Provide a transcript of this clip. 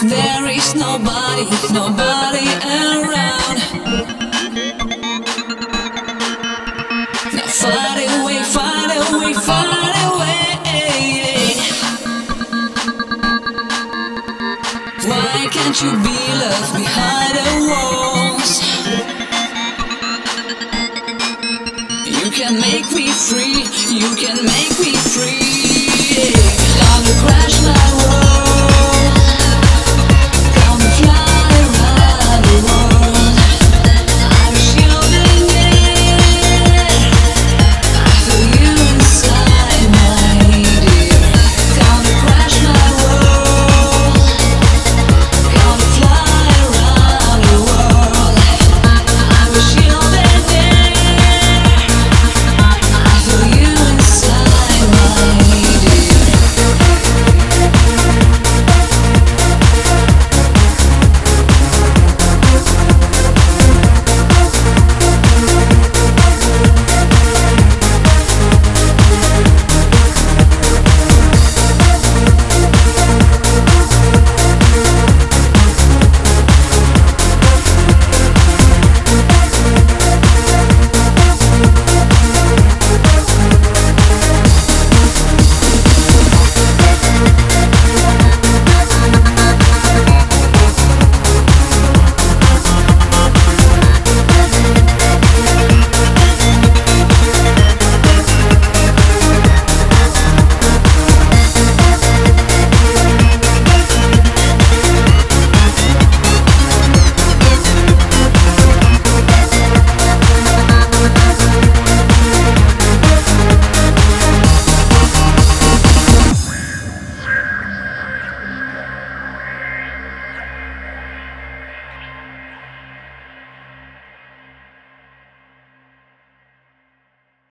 There is nobody, nobody around. Now far away, far away, far away. Why can't you be left behind the walls? You can make me free, you can make me free. On the ground.